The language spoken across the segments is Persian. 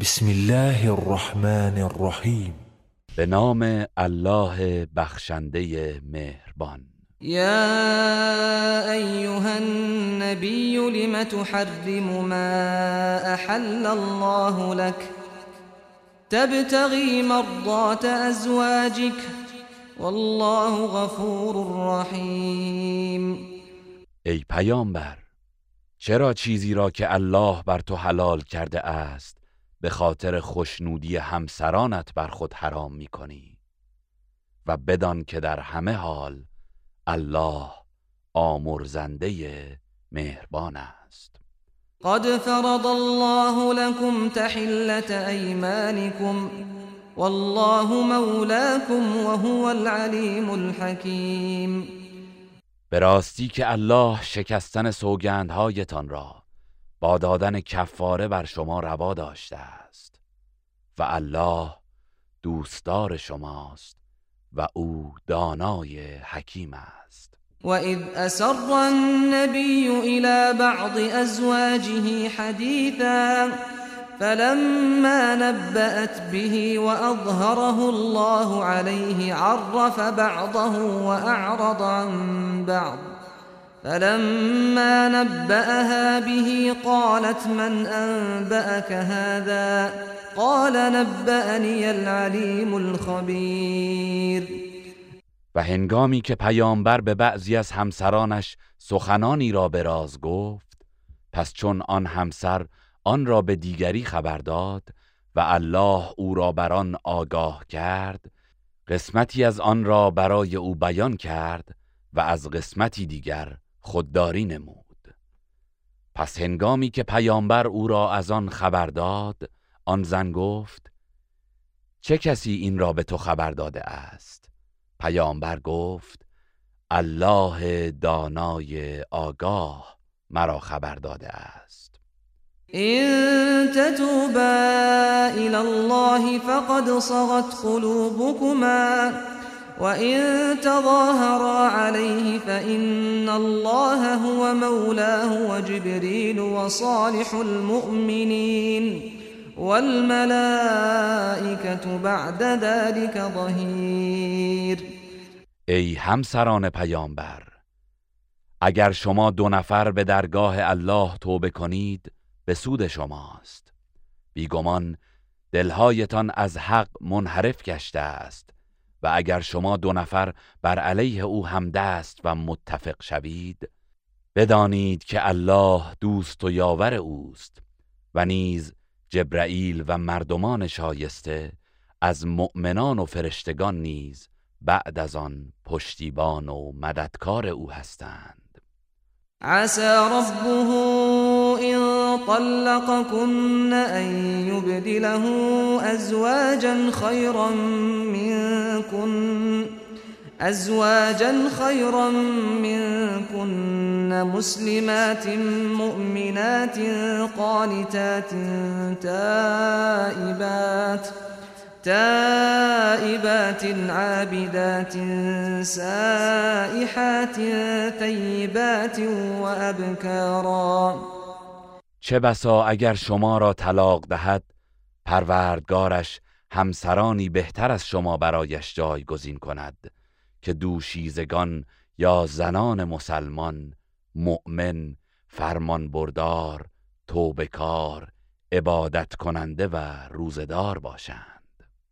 بسم الله الرحمن الرحیم به نام الله بخشنده مهربان. یا ایها النبی لم تحرم ما احل الله لك تبتغي مرضات ازواجك والله غفور رحیم. ای پیامبر چرا چیزی را که الله بر تو حلال کرده است به خاطر خوشنودی همسرانت بر خود حرام می کنی و بدان که در همه حال الله آمرزنده مهربان است. قد فرض الله لكم تحلة أيمانكم والله مولاكم وهو العليم الحكيم. به راستی که الله شکستن سوگندهایتان را با دادن کفاره بر شما روا داشته است و الله دوستدار شماست و او دانای حکیم است. وإذ أسر النبي إلى بعض أزواجه حديثا فلما نبأت به وأظهره الله عليه عرف بعضه وأعرض عن بعض. فلما نبأها به قالت من أنبأك هذا؟ قال نبأني العليم الخبير. و هنگامی که پیامبر به بعضی از همسرانش سخنانی را به راز گفت پس چون آن همسر آن را به دیگری خبر داد و الله او را بر آن آگاه کرد قسمتی از آن را برای او بیان کرد و از قسمتی دیگر خودداری نمود. پس هنگامی که پیامبر او را از آن خبر داد آن زن گفت چه کسی این را به تو خبر داده است؟ پیامبر گفت الله دانای آگاه مرا خبر داده است. این تتوبا الى الله فقد صغت قلوبكما وإن تظاهرا عليه فإن الله هو مولاه وجبريل وصالح المؤمنين والملائكة بعد ذلك ظهیر ای همسران پیامبر اگر شما دو نفر به درگاه الله توبه کنید به سود شماست. بیگمان دلهایتان از حق منحرف گشته است. و اگر شما دو نفر بر علیه او همدست و متفق شوید بدانید که الله دوست و یاور اوست و نیز جبرائیل و مردمان شایسته از مؤمنان و فرشتگان نیز بعد از آن پشتیبان و مددکار او هستند. عسى ربه إن طلقكن أن يبدله أزواجا خيرا منكن أزواجا خيرا منكن مسلمات مؤمنات قانتات تائبات. تائبات عابدات سائحات ثيبات وأبكارا. چه بسا اگر شما را طلاق دهد پروردگارش همسرانی بهتر از شما برایش جایگزین کند که دوشیزگان یا زنان مسلمان مؤمن فرمان بردار توبکار عبادت کننده و روزدار باشند.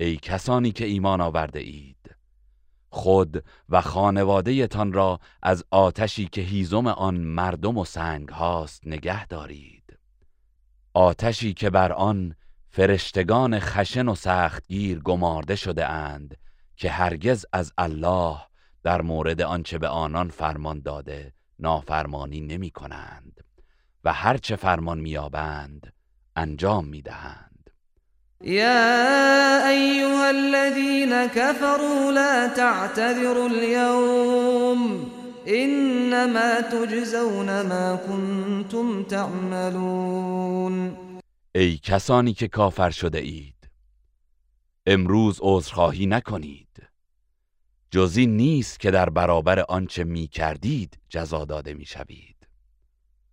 ای کسانی که ایمان آورده اید. خود و خانواده تان را از آتشی که هیزم آن مردم و سنگ هاست نگه دارید. آتشی که بر آن فرشتگان خشن و سختگیر گمارده شده اند که هرگز از الله در مورد آنچه به آنان فرمان داده نافرمانی نمی کنند و هرچه فرمان میابند انجام می‌دهند. يا أيها الذين كفروا لا تعتذروا اليوم انما تجزون ما كنتم تعملون. ای کسانی که کافر شده اید امروز عذرخواهی نکنید. جزی نیست که در برابر آنچه می کردید جزا داده می شوید.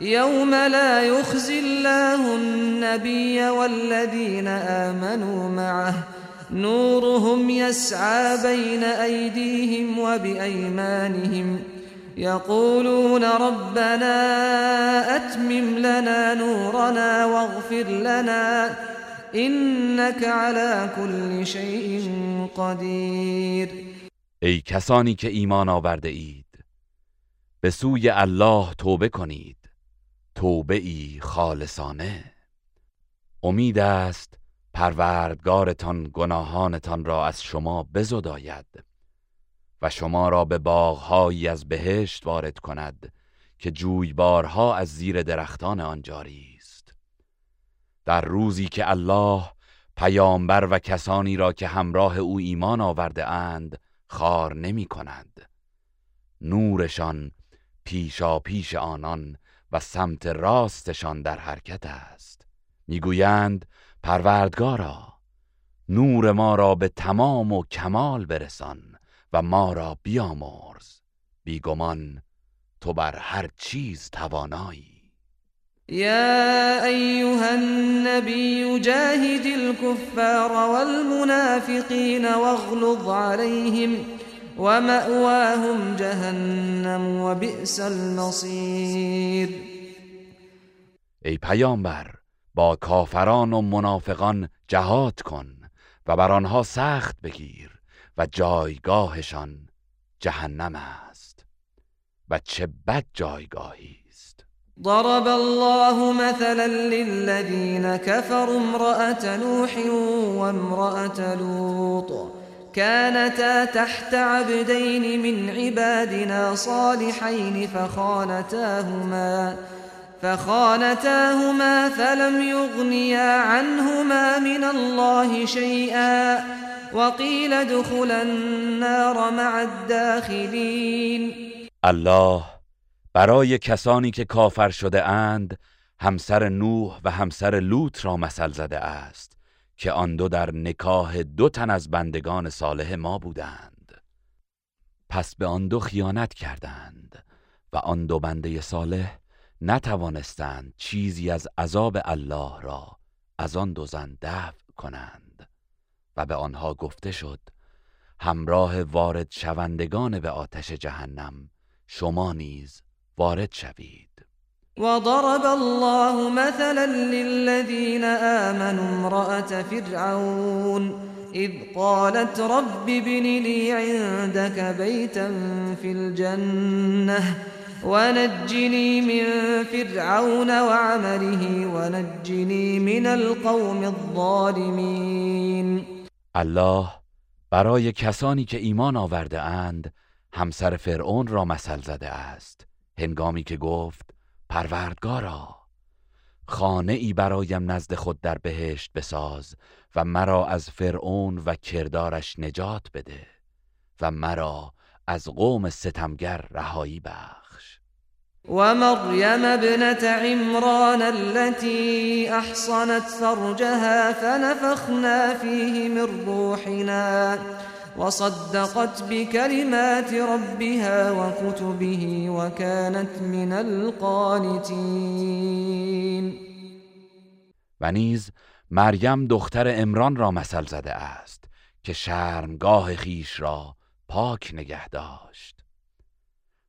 يوم لا يخزي الله النبي والذين آمنوا معه. نورهم يسعى بين أيديهم وبأيمانهم. يقولون ربنا أتمم لنا نورنا واغفر لنا. إنك على كل شيء قدير. ای کسانی که ایمان آورده اید به سوی الله توبه کنید. توبه ای خالصانه. امید است پروردگارتان گناهانتان را از شما بزداید و شما را به باغهایی از بهشت وارد کند که جویبارها از زیر درختان آن جاری است. در روزی که الله پیامبر و کسانی را که همراه او ایمان آورده اند خار نمی کند. نورشان پیشا پیش آنان و سمت راستشان در حرکت است. می‌گویند پروردگارا نور ما را به تمام و کمال برسان و ما را بیامرز. بیگمان تو بر هر چیز توانایی. يا أيها النبي جاهد الكفار والمنافقين واغلظ عليهم ومأواهم جهنم وبئس المصير. ای پیامبر با کافران و منافقان جهاد کن و بر آنها سخت بگیر و جایگاهشان جهنم است و چه بد جایگاهی است. ضرب الله مثلا للذين كفروا امرأة نوح وامرأة لوط. كانتا تحت عبدين من عبادنا صالحين فخانتاهما فخانتاهما فلم يغنيا عنهما من الله شيئا وقيل ادخلا النار مع الداخلين. الله برای کسانی که کافر شده اند همسر نوح و همسر لوط را مثل زده است. که آن دو در نکاح دو تن از بندگان صالح ما بودند. پس به آن دو خیانت کردند و آن دو بنده صالح نتوانستند چیزی از عذاب الله را از آن دو زن دفع کنند و به آنها گفته شد همراه وارد شوندگان به آتش جهنم شما نیز وارد شوید. وضرب الله مثلا للذين آمنوا امرأة فرعون إذ قالت رب ابن لي عندك بيتا في الجنة ونجني من فرعون وعمله ونجني من القوم الظالمين. الله برای کسانی که ایمان آورده اند همسر فرعون را مثل زده است. هنگامی که گفت پروردگارا. خانه ای برایم نزد خود در بهشت بساز و مرا از فرعون و کردارش نجات بده و مرا از قوم ستمگر رهایی بخش. و مریم ابنت عمران التي احصنت فرجها فنفخنا فيه من روحنا. وصدقت بكلمات ربها وكتبه وكانت من القانتين. و نیز مریم دختر امران را مثل زده است که شرمگاه خیش را پاک نگه داشت.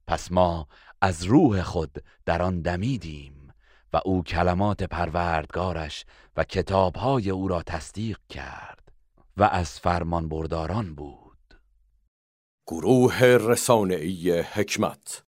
پس ما از روح خود در آن دمیدیم و او کلمات پروردگارش و کتابهای او را تصدیق کرد. و از فرمان برداران بود. گروه رسانه‌ای حکمت